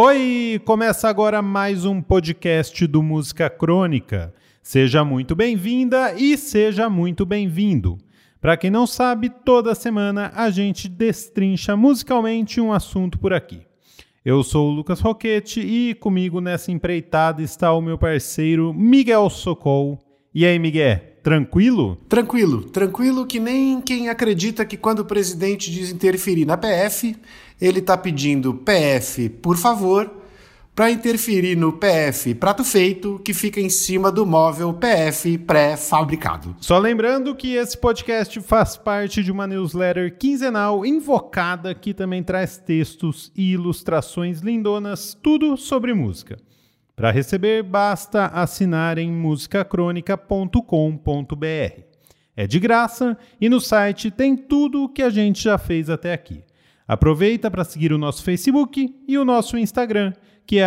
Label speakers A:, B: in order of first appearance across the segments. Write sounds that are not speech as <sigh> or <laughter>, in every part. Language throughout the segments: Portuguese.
A: Oi, começa agora mais um podcast do Música Crônica. Seja muito bem-vinda e seja muito bem-vindo. Para quem não sabe, toda semana a gente destrincha musicalmente um assunto por aqui. Eu sou o Lucas Roquete e comigo nessa empreitada está o meu parceiro Miguel Socol. E aí, Miguel, tranquilo?
B: Tranquilo, tranquilo que nem quem acredita que quando o presidente diz interferir na PF, ele está pedindo PF, por favor, para interferir no PF prato feito que fica em cima do móvel PF pré-fabricado.
A: Só lembrando que esse podcast faz parte de uma newsletter quinzenal invocada que também traz textos e ilustrações lindonas, tudo sobre música. Para receber, basta assinar em musicacronica.com.br. É de graça e no site tem tudo o que a gente já fez até aqui. Aproveita para seguir o nosso Facebook e o nosso Instagram, que é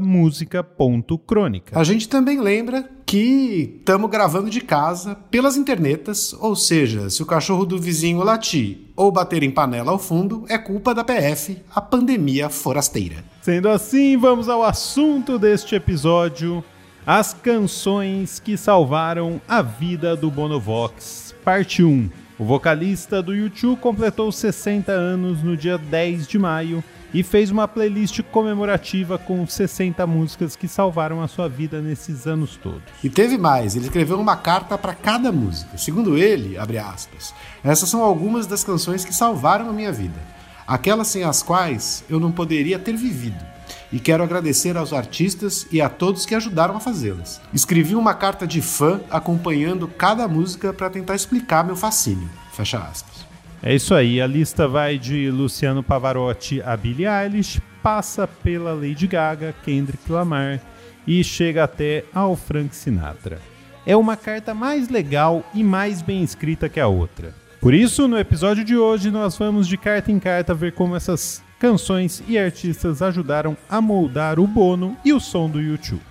A: música.crônica.
B: A gente também lembra que estamos gravando de casa pelas internetas, ou seja, se o cachorro do vizinho latir ou bater em panela ao fundo, é culpa da PF, a pandemia forasteira.
A: Sendo assim, vamos ao assunto deste episódio: as canções que salvaram a vida do Bonovox, parte 1. O vocalista do YouTube completou 60 anos no dia 10 de maio e fez uma playlist comemorativa com 60 músicas que salvaram a sua vida nesses anos todos.
B: E teve mais, ele escreveu uma carta para cada música. Segundo ele, abre aspas, essas são algumas das canções que salvaram a minha vida, aquelas sem as quais eu não poderia ter vivido. E quero agradecer aos artistas e a todos que ajudaram a fazê-las. Escrevi uma carta de fã acompanhando cada música para tentar explicar meu fascínio. Fecha aspas.
A: É isso aí, a lista vai de Luciano Pavarotti a Billie Eilish, passa pela Lady Gaga, Kendrick Lamar e chega até ao Frank Sinatra. É uma carta mais legal e mais bem escrita que a outra. Por isso, no episódio de hoje, nós vamos de carta em carta ver como essas canções e artistas ajudaram a moldar o Bono e o som do YouTube.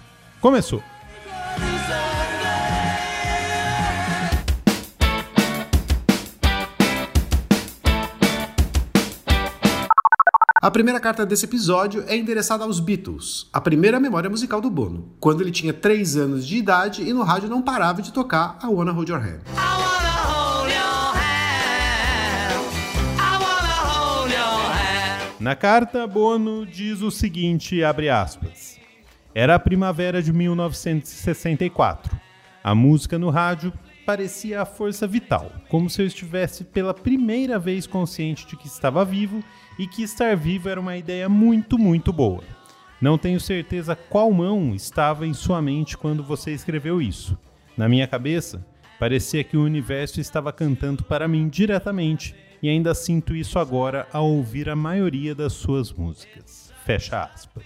A: Começou!
B: A primeira carta desse episódio é endereçada aos Beatles, a primeira memória musical do Bono, quando ele tinha 3 anos de idade e no rádio não parava de tocar a Wanna Hold Your Hand.
A: Na carta, Bono diz o seguinte, abre aspas. Era a primavera de 1964. A música no rádio parecia a força vital, como se eu estivesse pela primeira vez consciente de que estava vivo e que estar vivo era uma ideia muito, muito boa. Não tenho certeza qual mão estava em sua mente quando você escreveu isso. Na minha cabeça, parecia que o universo estava cantando para mim diretamente e ainda sinto isso agora ao ouvir a maioria das suas músicas. Fecha aspas.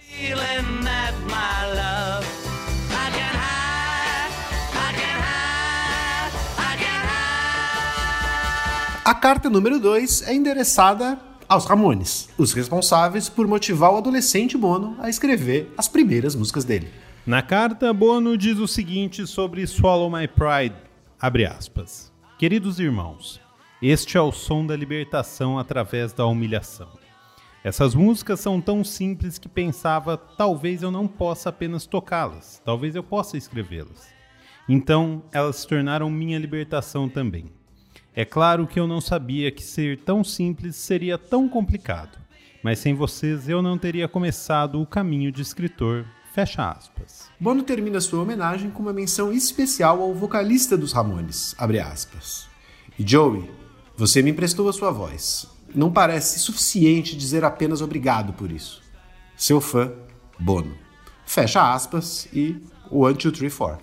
B: A carta número 2 é endereçada aos Ramones, os responsáveis por motivar o adolescente Bono a escrever as primeiras músicas dele.
A: Na carta, Bono diz o seguinte sobre Swallow My Pride, abre aspas. Queridos irmãos, este é o som da libertação através da humilhação. Essas músicas são tão simples que pensava, talvez eu não possa apenas tocá-las, talvez eu possa escrevê-las. Então, elas se tornaram minha libertação também. É claro que eu não sabia que ser tão simples seria tão complicado, mas sem vocês eu não teria começado o caminho de escritor. Fecha aspas.
B: Bono termina sua homenagem com uma menção especial ao vocalista dos Ramones, abre aspas. E Joey, você me emprestou a sua voz. Não parece suficiente dizer apenas obrigado por isso. Seu fã, Bono. Fecha aspas e 1, 2, 3, 4.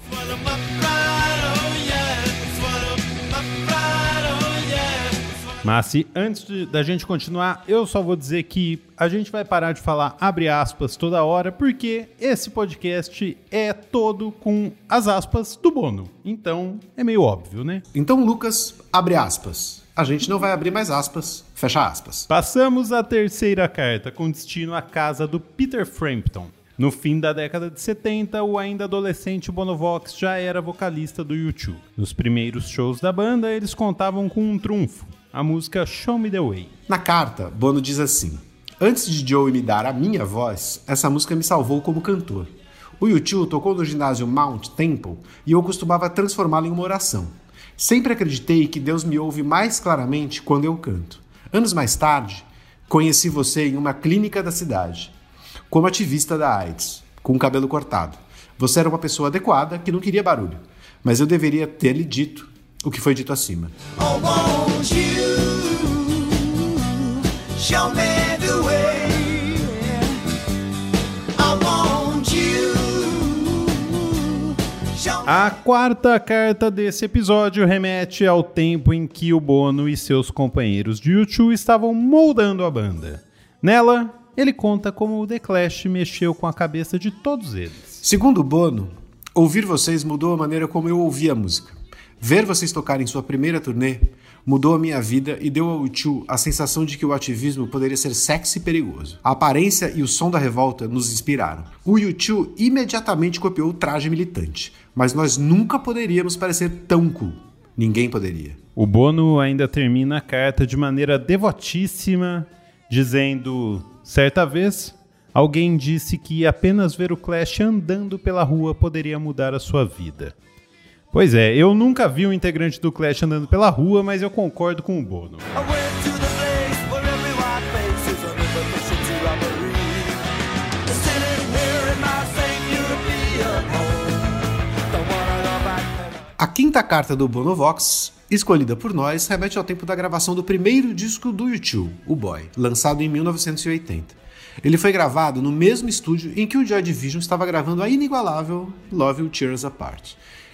A: Mas se antes de, da gente continuar, eu só vou dizer que a gente vai parar de falar abre aspas toda hora, porque esse podcast é todo com as aspas do Bono. Então é meio óbvio, né?
B: Então, Lucas, abre aspas. A gente não vai abrir mais aspas, fecha aspas.
A: Passamos à terceira carta, com destino à casa do Peter Frampton. No fim da década de 70, o ainda adolescente Bonovox já era vocalista do YouTube. Nos primeiros shows da banda, eles contavam com um trunfo, a música Show Me The Way.
B: Na carta, Bono diz assim: Antes de Joey me dar a minha voz, essa música me salvou como cantor. O YouTube tocou no ginásio Mount Temple e eu costumava transformá-lo em uma oração. Sempre acreditei que Deus me ouve mais claramente quando eu canto. Anos mais tarde, conheci você em uma clínica da cidade, como ativista da AIDS, com o cabelo cortado. Você era uma pessoa adequada que não queria barulho, mas eu deveria ter lhe dito o que foi dito acima. Oh,
A: A quarta carta desse episódio remete ao tempo em que o Bono e seus companheiros de YouTube estavam moldando a banda. Nela, ele conta como o The Clash mexeu com a cabeça de todos eles.
B: Segundo o Bono, ouvir vocês mudou a maneira como eu ouvia a música. Ver vocês tocarem sua primeira turnê mudou a minha vida e deu ao Tio a sensação de que o ativismo poderia ser sexy e perigoso. A aparência e o som da revolta nos inspiraram. O YouTube imediatamente copiou o traje militante, mas nós nunca poderíamos parecer tão cool. Ninguém poderia.
A: O Bono ainda termina a carta de maneira devotíssima, dizendo: Certa vez, alguém disse que apenas ver o Clash andando pela rua poderia mudar a sua vida. Pois é, eu nunca vi um integrante do Clash andando pela rua, mas eu concordo com o Bono.
B: A quinta carta do Bono Vox, escolhida por nós, remete ao tempo da gravação do primeiro disco do YouTube, O Boy, lançado em 1980. Ele foi gravado no mesmo estúdio em que o Joy Division estava gravando a inigualável Love Will Tear Us Apart.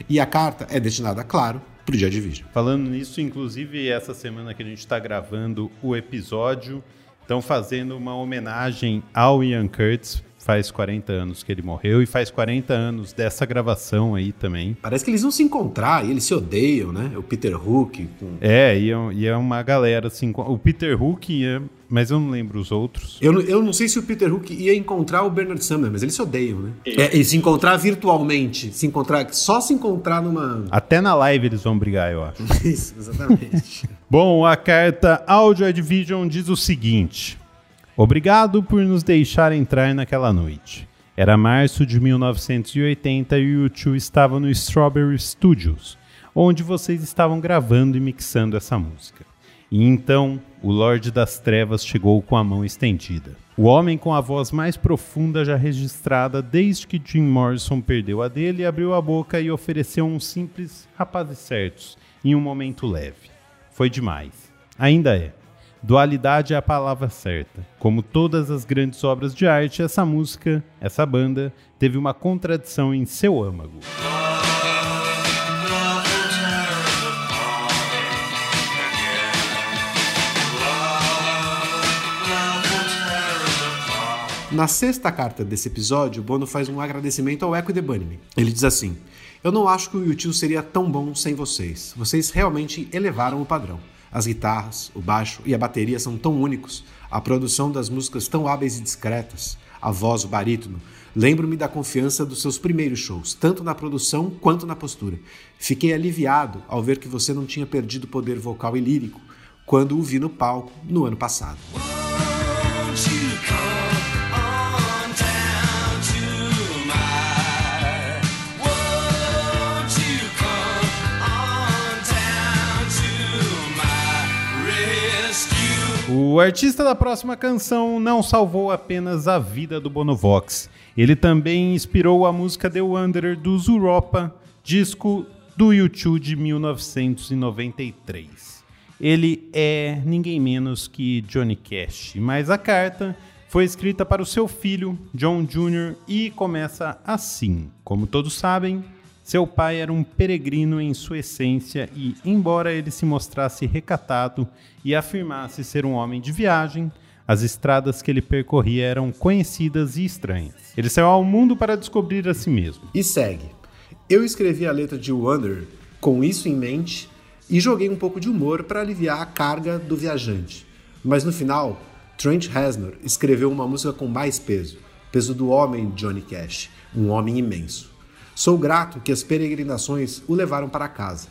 B: E a carta é destinada, claro, para o Joy Division.
A: Falando nisso, inclusive essa semana que a gente está gravando o episódio, estão fazendo uma homenagem ao Ian Curtis faz 40 anos que ele morreu e faz 40 anos dessa gravação aí também.
B: Parece que eles vão se encontrar e eles se odeiam, né? O Peter Hook. Com...
A: É, e é, e é uma galera assim. O Peter Hook ia. Mas eu não lembro os outros.
B: Eu, eu não sei se o Peter Hook ia encontrar o Bernard Sumner, mas eles se odeiam, né? É, e se encontrar virtualmente. Se encontrar. Só se encontrar numa.
A: Até na live eles vão brigar, eu acho. <laughs>
B: Isso, exatamente.
A: Bom, a carta Audio Division diz o seguinte. Obrigado por nos deixar entrar naquela noite. Era março de 1980 e o U2 estava no Strawberry Studios, onde vocês estavam gravando e mixando essa música. E então o Lorde das Trevas chegou com a mão estendida. O homem com a voz mais profunda já registrada desde que Jim Morrison perdeu a dele abriu a boca e ofereceu um simples rapazes certos em um momento leve. Foi demais. Ainda é. Dualidade é a palavra certa. Como todas as grandes obras de arte, essa música, essa banda, teve uma contradição em seu âmago.
B: Na sexta carta desse episódio, Bono faz um agradecimento ao Echo The Bunnymen. Ele diz assim: Eu não acho que o YouTube seria tão bom sem vocês. Vocês realmente elevaram o padrão. As guitarras, o baixo e a bateria são tão únicos, a produção das músicas tão hábeis e discretas, a voz, o barítono. Lembro-me da confiança dos seus primeiros shows, tanto na produção quanto na postura. Fiquei aliviado ao ver que você não tinha perdido poder vocal e lírico quando o vi no palco no ano passado.
A: O artista da próxima canção não salvou apenas a vida do Bonovox, ele também inspirou a música The Wanderer dos Europa, disco do YouTube de 1993. Ele é ninguém menos que Johnny Cash, mas a carta foi escrita para o seu filho, John Jr., e começa assim. Como todos sabem, seu pai era um peregrino em sua essência e, embora ele se mostrasse recatado e afirmasse ser um homem de viagem, as estradas que ele percorria eram conhecidas e estranhas. Ele saiu ao mundo para descobrir a si mesmo.
B: E segue. Eu escrevi a letra de Wonder com isso em mente e joguei um pouco de humor para aliviar a carga do viajante. Mas no final, Trent Reznor escreveu uma música com mais peso, peso do homem Johnny Cash, um homem imenso. Sou grato que as peregrinações o levaram para casa,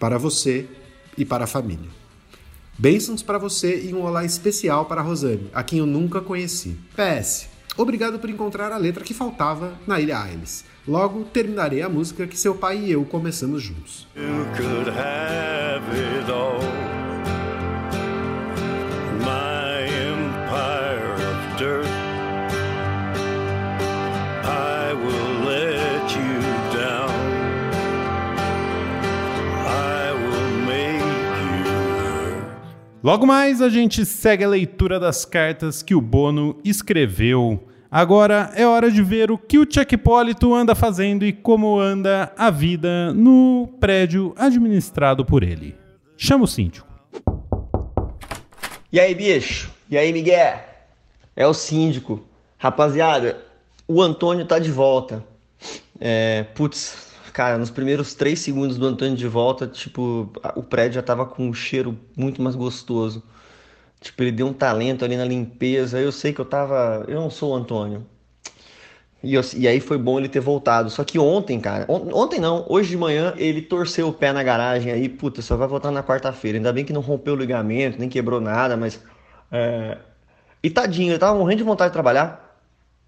B: para você e para a família. Bênçãos para você e um olá especial para a Rosane, a quem eu nunca conheci. PS. Obrigado por encontrar a letra que faltava na Ilha Ailes. Logo terminarei a música que seu pai e eu começamos juntos. Logo mais a gente segue a leitura das cartas que o Bono escreveu Agora é hora de ver o que o Chuck Hipólito anda fazendo e como anda a vida no prédio administrado por ele. Chama o síndico.
C: E aí, bicho? E aí, Miguel? É o síndico. Rapaziada, o Antônio tá de volta. É, putz, cara, nos primeiros três segundos do Antônio de volta, tipo, o prédio já tava com um cheiro muito mais gostoso. Tipo, ele deu um talento ali na limpeza. Eu sei que eu tava. Eu não sou o Antônio. E, eu, e, aí foi bom ele ter voltado. Só que ontem, cara, on, ontem não, hoje de manhã ele torceu o pé na garagem aí, puta, só vai voltar na quarta-feira. Ainda bem que não rompeu o ligamento, nem quebrou nada, mas. É... E tadinho, ele tava morrendo de vontade de trabalhar.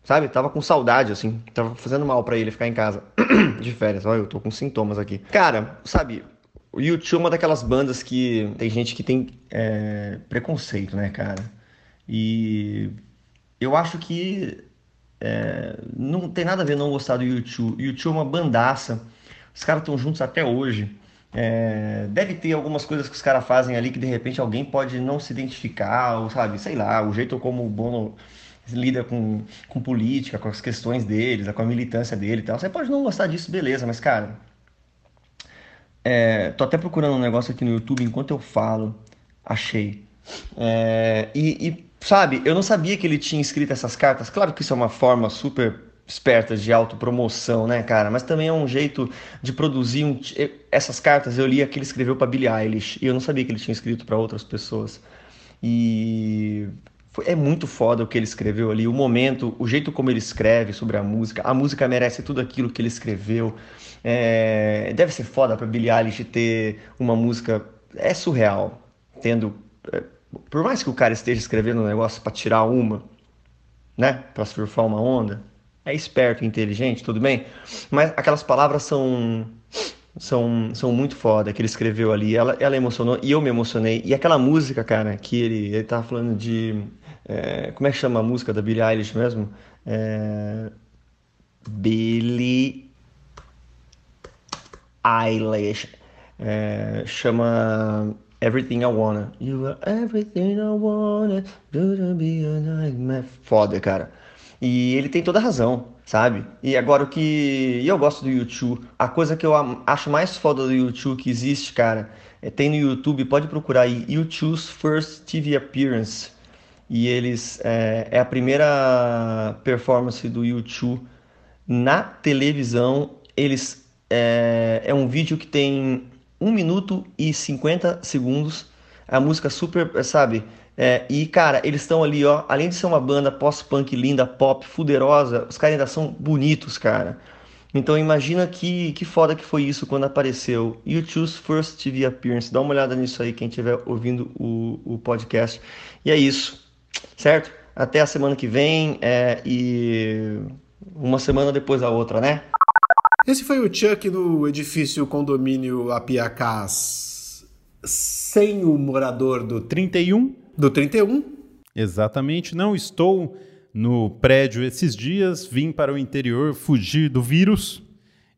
C: Sabe? Tava com saudade, assim. Tava fazendo mal para ele ficar em casa. <clears throat> de férias. Olha, eu tô com sintomas aqui. Cara, sabe, o YouTube é uma daquelas bandas que tem gente que tem é, preconceito, né, cara? E eu acho que é, não tem nada a ver não gostar do YouTube. YouTube é uma bandaça. Os caras estão juntos até hoje. É, deve ter algumas coisas que os caras fazem ali que de repente alguém pode não se identificar, ou sabe, sei lá, o jeito como o Bono lida com, com política, com as questões deles, com a militância dele e tal. Você pode não gostar disso, beleza, mas cara, é, tô até procurando um negócio aqui no YouTube enquanto eu falo. Achei. É, e, e, sabe, eu não sabia que ele tinha escrito essas cartas. Claro que isso é uma forma super esperta de autopromoção, né, cara? Mas também é um jeito de produzir um... essas cartas. Eu li que ele escreveu para Billie Eilish e eu não sabia que ele tinha escrito para outras pessoas. E é muito foda o que ele escreveu ali, o momento, o jeito como ele escreve sobre a música. A música merece tudo aquilo que ele escreveu. É, deve ser foda pra Billie Eilish ter uma música. É surreal. Tendo. É, por mais que o cara esteja escrevendo um negócio para tirar uma, né? Pra surfar uma onda. É esperto, inteligente, tudo bem. Mas aquelas palavras são. São, são muito foda que ele escreveu ali. Ela, ela emocionou e eu me emocionei. E aquela música, cara, que ele, ele tava falando de. É, como é que chama a música da Billie Eilish mesmo? É, Billie Eilish. É, chama Everything I Wanna. You are everything I wanna. Do be a nightmare. Foda, cara. E ele tem toda a razão, sabe? E agora o que. E eu gosto do YouTube. A coisa que eu acho mais foda do YouTube que existe, cara, é, tem no YouTube, pode procurar aí. YouTube's First TV Appearance. E eles. É, é a primeira performance do YouTube na televisão. Eles é, é um vídeo que tem 1 minuto e 50 segundos. A música super, sabe? É, e, cara, eles estão ali, ó. Além de ser uma banda pós-punk linda, pop, fuderosa, os caras ainda são bonitos, cara. Então imagina que, que foda que foi isso quando apareceu. YouTube's First TV Appearance. Dá uma olhada nisso aí, quem estiver ouvindo o, o podcast. E é isso, certo? Até a semana que vem é, e uma semana depois da outra, né?
B: Esse foi o Chuck no edifício condomínio Apiacás sem o morador do
A: 31.
B: Do 31?
A: Exatamente. Não estou no prédio esses dias, vim para o interior fugir do vírus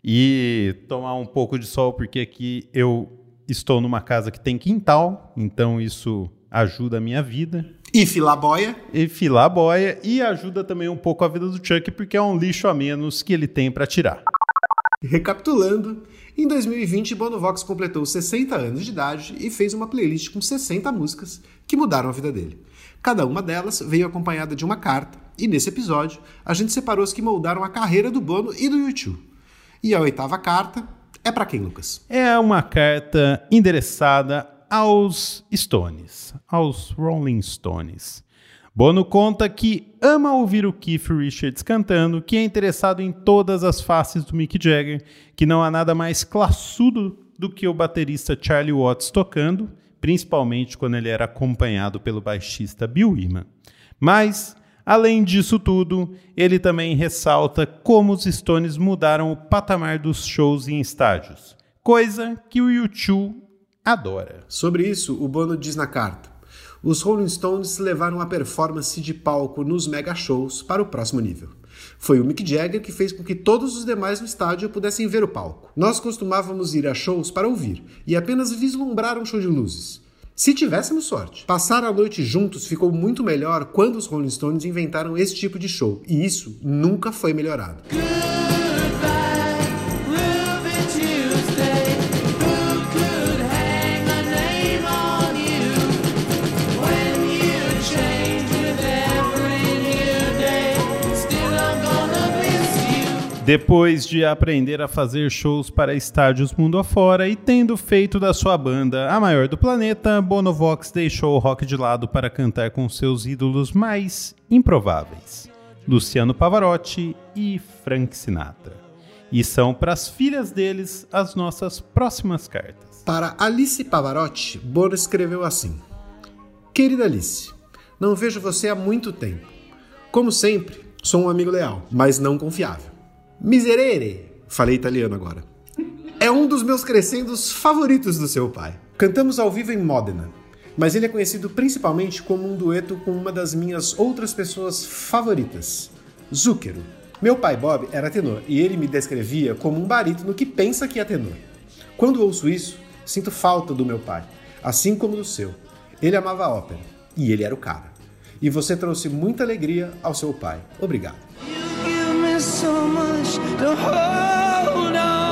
A: e tomar um pouco de sol, porque aqui eu estou numa casa que tem quintal, então isso ajuda a minha vida.
B: E filar boia.
A: E filar boia e ajuda também um pouco a vida do Chuck, porque é um lixo a menos que ele tem para tirar.
B: Recapitulando, em 2020 Bonovox completou 60 anos de idade e fez uma playlist com 60 músicas que mudaram a vida dele. Cada uma delas veio acompanhada de uma carta, e nesse episódio a gente separou as que moldaram a carreira do Bono e do YouTube. E a oitava carta é para quem, Lucas?
A: É uma carta endereçada aos Stones, aos Rolling Stones. Bono conta que ama ouvir o Keith Richards cantando, que é interessado em todas as faces do Mick Jagger, que não há nada mais classudo do que o baterista Charlie Watts tocando, principalmente quando ele era acompanhado pelo baixista Bill Wyman. Mas, além disso tudo, ele também ressalta como os Stones mudaram o patamar dos shows em estádios, coisa que o YouTube adora.
B: Sobre isso, o Bono diz na carta: os Rolling Stones levaram a performance de palco nos mega shows para o próximo nível. Foi o Mick Jagger que fez com que todos os demais no estádio pudessem ver o palco. Nós costumávamos ir a shows para ouvir e apenas vislumbrar um show de luzes. Se tivéssemos sorte. Passar a noite juntos ficou muito melhor quando os Rolling Stones inventaram esse tipo de show, e isso nunca foi melhorado.
A: Depois de aprender a fazer shows para estádios mundo afora e tendo feito da sua banda a maior do planeta, Bonovox deixou o rock de lado para cantar com seus ídolos mais improváveis, Luciano Pavarotti e Frank Sinatra. E são para as filhas deles as nossas próximas cartas.
B: Para Alice Pavarotti, Bono escreveu assim: Querida Alice, não vejo você há muito tempo. Como sempre, sou um amigo leal, mas não confiável. Miserere, falei italiano agora. É um dos meus crescendos favoritos do seu pai. Cantamos ao vivo em Modena, mas ele é conhecido principalmente como um dueto com uma das minhas outras pessoas favoritas, Zúquero. Meu pai Bob era tenor e ele me descrevia como um barítono que pensa que é tenor. Quando ouço isso, sinto falta do meu pai, assim como do seu. Ele amava a ópera e ele era o cara. E você trouxe muita alegria ao seu pai. Obrigado so much to hold on.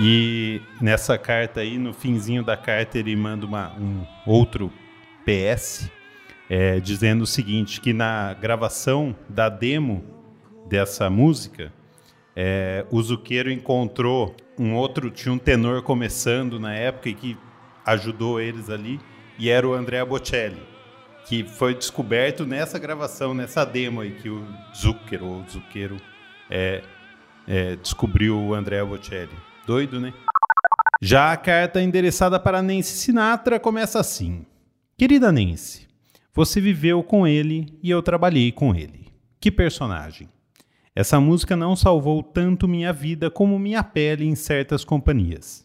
A: E nessa carta aí, no finzinho da carta, ele manda uma, um outro PS é, dizendo o seguinte: que na gravação da demo dessa música, é, o Zuqueiro encontrou um outro, tinha um tenor começando na época e que ajudou eles ali, e era o Andrea Bocelli, que foi descoberto nessa gravação, nessa demo aí que o Zucker, ou Zucchero, é, é, descobriu o Andrea Bocelli. Doido, né? Já a carta endereçada para Nancy Sinatra começa assim: Querida Nancy, você viveu com ele e eu trabalhei com ele. Que personagem! Essa música não salvou tanto minha vida como minha pele em certas companhias.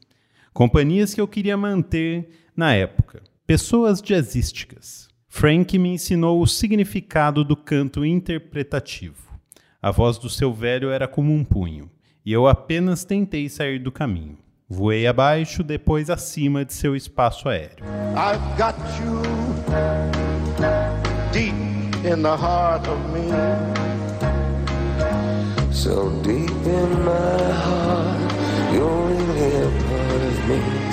A: Companhias que eu queria manter na época. Pessoas jazzísticas. Frank me ensinou o significado do canto interpretativo. A voz do seu velho era como um punho, e eu apenas tentei sair do caminho. Voei abaixo, depois acima de seu espaço aéreo. I've got you deep in the heart of me. So deep in my heart, you're really a part of me.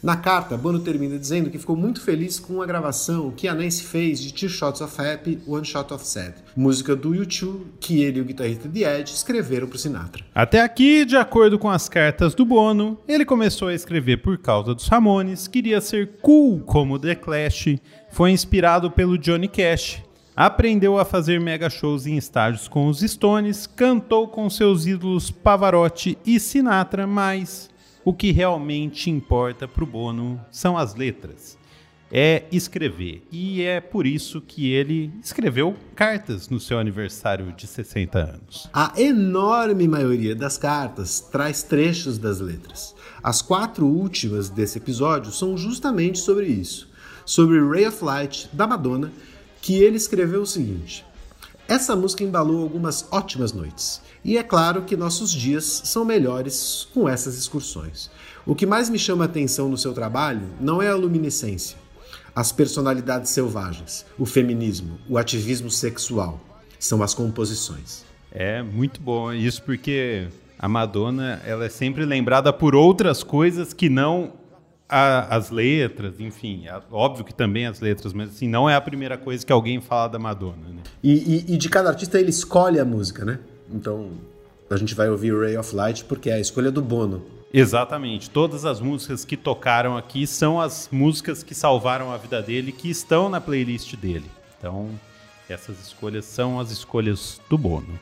B: Na carta, Bono termina dizendo que ficou muito feliz com a gravação que a Nancy fez de Two Shots of Happy, One Shot of Sad, música do U2 que ele e o guitarrista The Edge escreveram para Sinatra.
A: Até aqui, de acordo com as cartas do Bono, ele começou a escrever por causa dos Ramones, queria ser cool como The Clash, foi inspirado pelo Johnny Cash, Aprendeu a fazer mega shows em estádios com os Stones, cantou com seus ídolos Pavarotti e Sinatra, mas o que realmente importa para o Bono são as letras. É escrever. E é por isso que ele escreveu cartas no seu aniversário de 60 anos.
B: A enorme maioria das cartas traz trechos das letras. As quatro últimas desse episódio são justamente sobre isso. Sobre Ray of Light, da Madonna que ele escreveu o seguinte: Essa música embalou algumas ótimas noites, e é claro que nossos dias são melhores com essas excursões. O que mais me chama a atenção no seu trabalho não é a luminescência, as personalidades selvagens, o feminismo, o ativismo sexual, são as composições.
A: É muito bom isso porque a Madonna ela é sempre lembrada por outras coisas que não a, as letras, enfim, a, óbvio que também as letras, mas assim, não é a primeira coisa que alguém fala da Madonna. Né?
B: E, e, e, de cada artista ele escolhe a música, né? Então a gente vai ouvir Ray of Light porque é a escolha do Bono.
A: Exatamente. Todas as músicas que tocaram aqui são as músicas que salvaram a vida dele, que estão na playlist dele. Então Essas escolhas são as escolhas do Bono.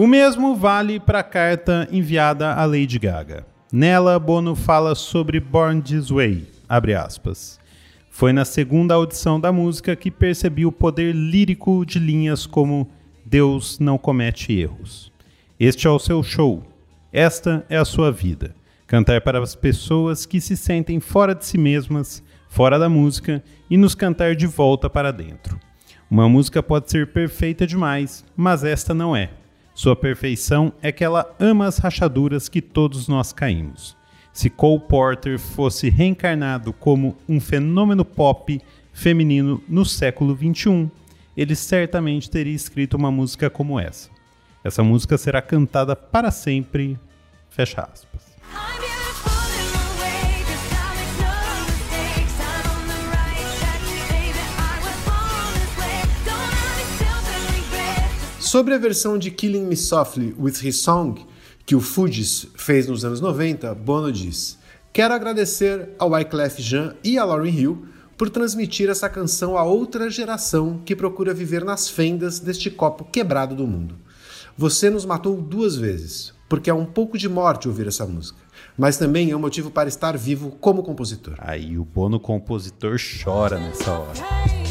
A: O mesmo vale para a carta enviada a Lady Gaga. Nela, Bono fala sobre Born This Way. Foi na segunda audição da música que percebi o poder lírico de linhas como Deus não comete erros. Este é o seu show. Esta é a sua vida. Cantar para as pessoas que se sentem fora de si mesmas, fora da música e nos cantar de volta para dentro. Uma música pode ser perfeita demais, mas esta não é. Sua perfeição é que ela ama as rachaduras que todos nós caímos. Se Cole Porter fosse reencarnado como um fenômeno pop feminino no século XXI, ele certamente teria escrito uma música como essa. Essa música será cantada para sempre. Fecha aspas.
B: Sobre a versão de Killing Me Softly with His Song, que o Fugees fez nos anos 90, Bono diz: Quero agradecer ao Wyclef Jean e a Lauryn Hill por transmitir essa canção a outra geração que procura viver nas fendas deste copo quebrado do mundo. Você nos matou duas vezes, porque é um pouco de morte ouvir essa música, mas também é um motivo para estar vivo como compositor.
A: Aí o Bono compositor chora nessa hora.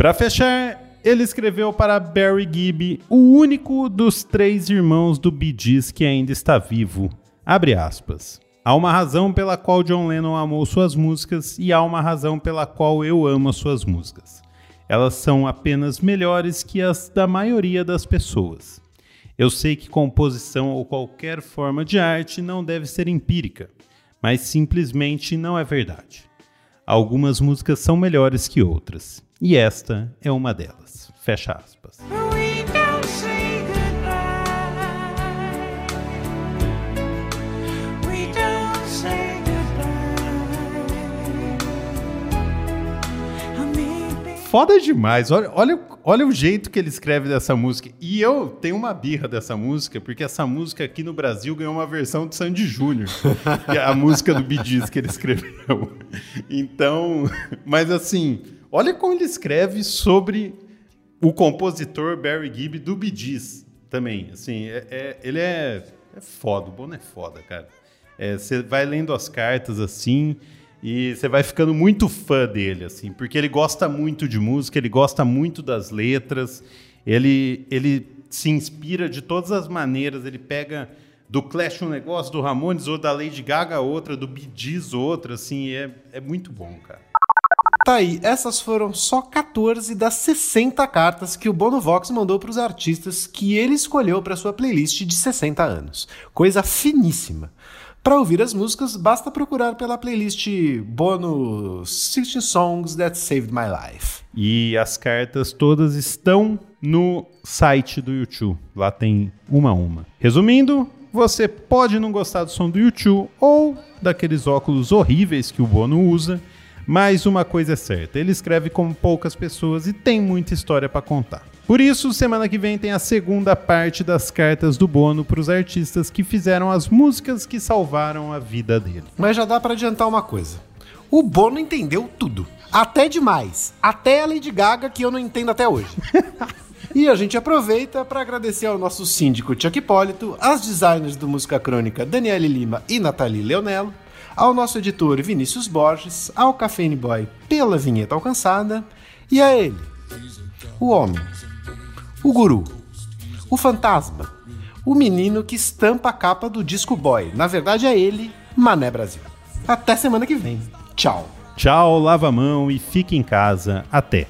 A: Para fechar, ele escreveu para Barry Gibb, o único dos três irmãos do Bee Gees que ainda está vivo. Abre aspas. Há uma razão pela qual John Lennon amou suas músicas e há uma razão pela qual eu amo as suas músicas. Elas são apenas melhores que as da maioria das pessoas. Eu sei que composição ou qualquer forma de arte não deve ser empírica, mas simplesmente não é verdade. Algumas músicas são melhores que outras. E esta é uma delas. Fecha aspas. Foda demais. Olha, olha, olha o jeito que ele escreve dessa música. E eu tenho uma birra dessa música, porque essa música aqui no Brasil ganhou uma versão do Sandy Júnior. <laughs> É a música do Bidis que ele escreveu. Então, <laughs> mas assim, Olha como ele escreve sobre o compositor Barry Gibb do Bee Gees também. Assim, é, é, ele é, é foda, o Bono é foda, cara. É, você vai lendo as cartas assim e você vai ficando muito fã dele, assim, porque ele gosta muito de música, ele gosta muito das letras, ele, ele se inspira de todas as maneiras, ele pega do Clash um negócio, do Ramones ou da Lady Gaga outra, do Bee Gees outra, assim, é, é muito bom, cara.
B: Tá aí, essas foram só 14 das 60 cartas que o Bono Vox mandou para os artistas que ele escolheu para sua playlist de 60 anos. Coisa finíssima. Para ouvir as músicas, basta procurar pela playlist Bono 60 Songs That Saved My Life.
A: E as cartas todas estão no site do YouTube. Lá tem uma a uma. Resumindo, você pode não gostar do som do YouTube ou daqueles óculos horríveis que o Bono usa mas uma coisa é certa, ele escreve como poucas pessoas e tem muita história para contar. Por isso, semana que vem tem a segunda parte das cartas do Bono para os artistas que fizeram as músicas que salvaram a vida dele.
B: Mas já dá para adiantar uma coisa. O Bono entendeu tudo. Até demais. Até a Lady Gaga, que eu não entendo até hoje. <laughs> E a gente aproveita para agradecer ao nosso síndico Chuck Hipólito, às designers do Música Crônica Daniele Lima e Nathalie Leonello, ao nosso editor Vinícius Borges, ao Cafeine Boy pela vinheta alcançada e a ele, o homem, o guru, o fantasma, o menino que estampa a capa do disco boy. Na verdade é ele, Mané Brasil. Até semana que vem. Tchau.
A: Tchau, lava a mão e fique em casa. Até.